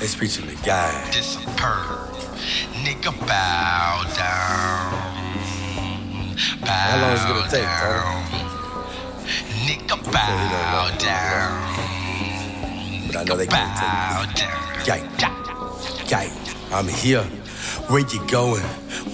It's preaching the guy. Perv. Nigga bow down. Bow How long is it gonna take, down. Nigga bow down. But I know they can't take down. Yike. Yike. I'm here. Where you going?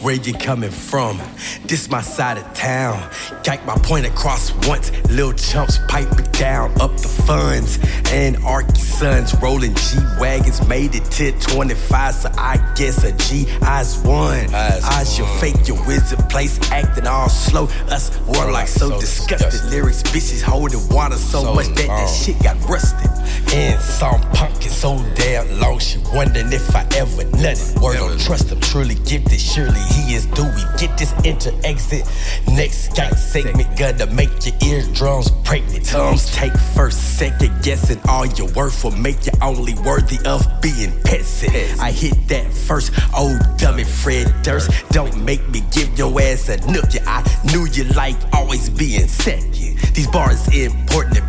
Where you coming from? This my side of town. Yike my point across once. Lil chumps pipe it down. Up the funds. And Arky sons rolling G wagons. Made it to 25, so I guess a G eyes one. Eyes Eyes you one. fake your wizard place, acting all slow. Us war like so, So disgusted. disgusted. Lyrics, bitches holding water so, So much that that shit got rusted. And some pumpkin so damn long, she wondering if I ever nutted. Word don't trust him, truly gifted. Surely he is due. We get this enter exit. Next Skype segment, gonna make your eardrums pregnant. Tongues take first, second guessing all your worth will make you only worthy of being petted. I hit that first, old dummy Fred Durst. Don't make me give your ass a nook. Yeah, I knew you like always being second. These bars important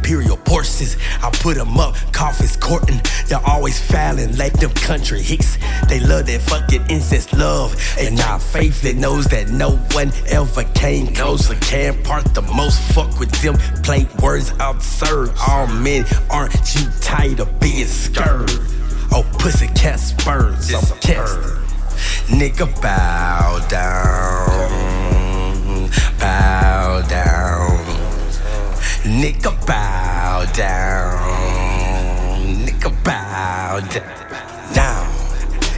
I put them up, coffins courting. They're always fouling like them country hicks. They love that fucking incest love. And our faith that knows that no one ever came close or can part the most. Fuck with them plain words absurd. All men aren't you tired of being scared? Oh, pussy cat spurs. I'm testing. Nigga bow down, bow down. Nigga bow down, nigga bow down. Now,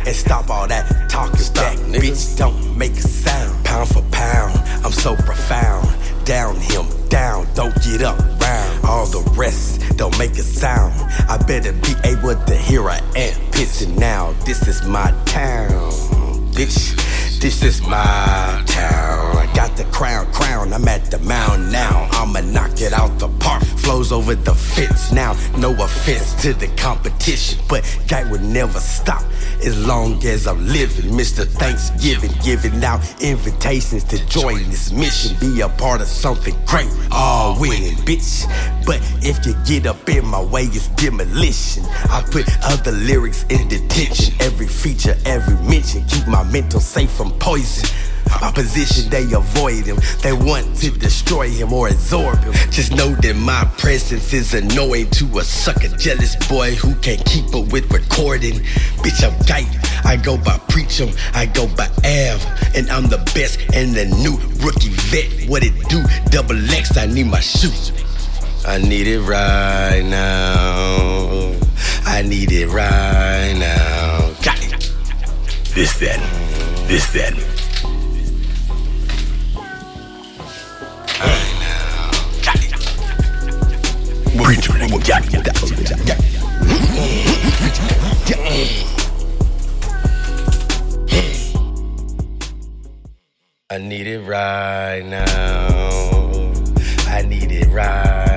and stop all that talking back, nigga. bitch. Don't make a sound. Pound for pound, I'm so profound. Down him, down, don't get up round. All the rest don't make a sound. I better be able to hear a ant pissing now. This is my town, bitch. This is my town. I got the crown, crown. I'm at the mound now. I'ma knock it out the park. Flows over the fence now. No offense to the competition, but guy would never stop as long as I'm living. Mr. Thanksgiving, giving out invitations to join this mission. Be a part of something great. All winning, bitch. But if you get up in my way, it's demolition. I put other lyrics in detention. Every feature, every mention. Keep my mental safe from poison. Opposition, they avoid him. They want to destroy him or absorb him. Just know that my presence is annoying to a sucker jealous boy who can't keep up with recording. Bitch, I'm gay. I go by Preach 'em, I go by Av. And I'm the best and the new rookie vet. What it do? Double X, I need my shoes. I need it right now. I need it right now. Got it. This, that. This, that. I need it right now. I need it right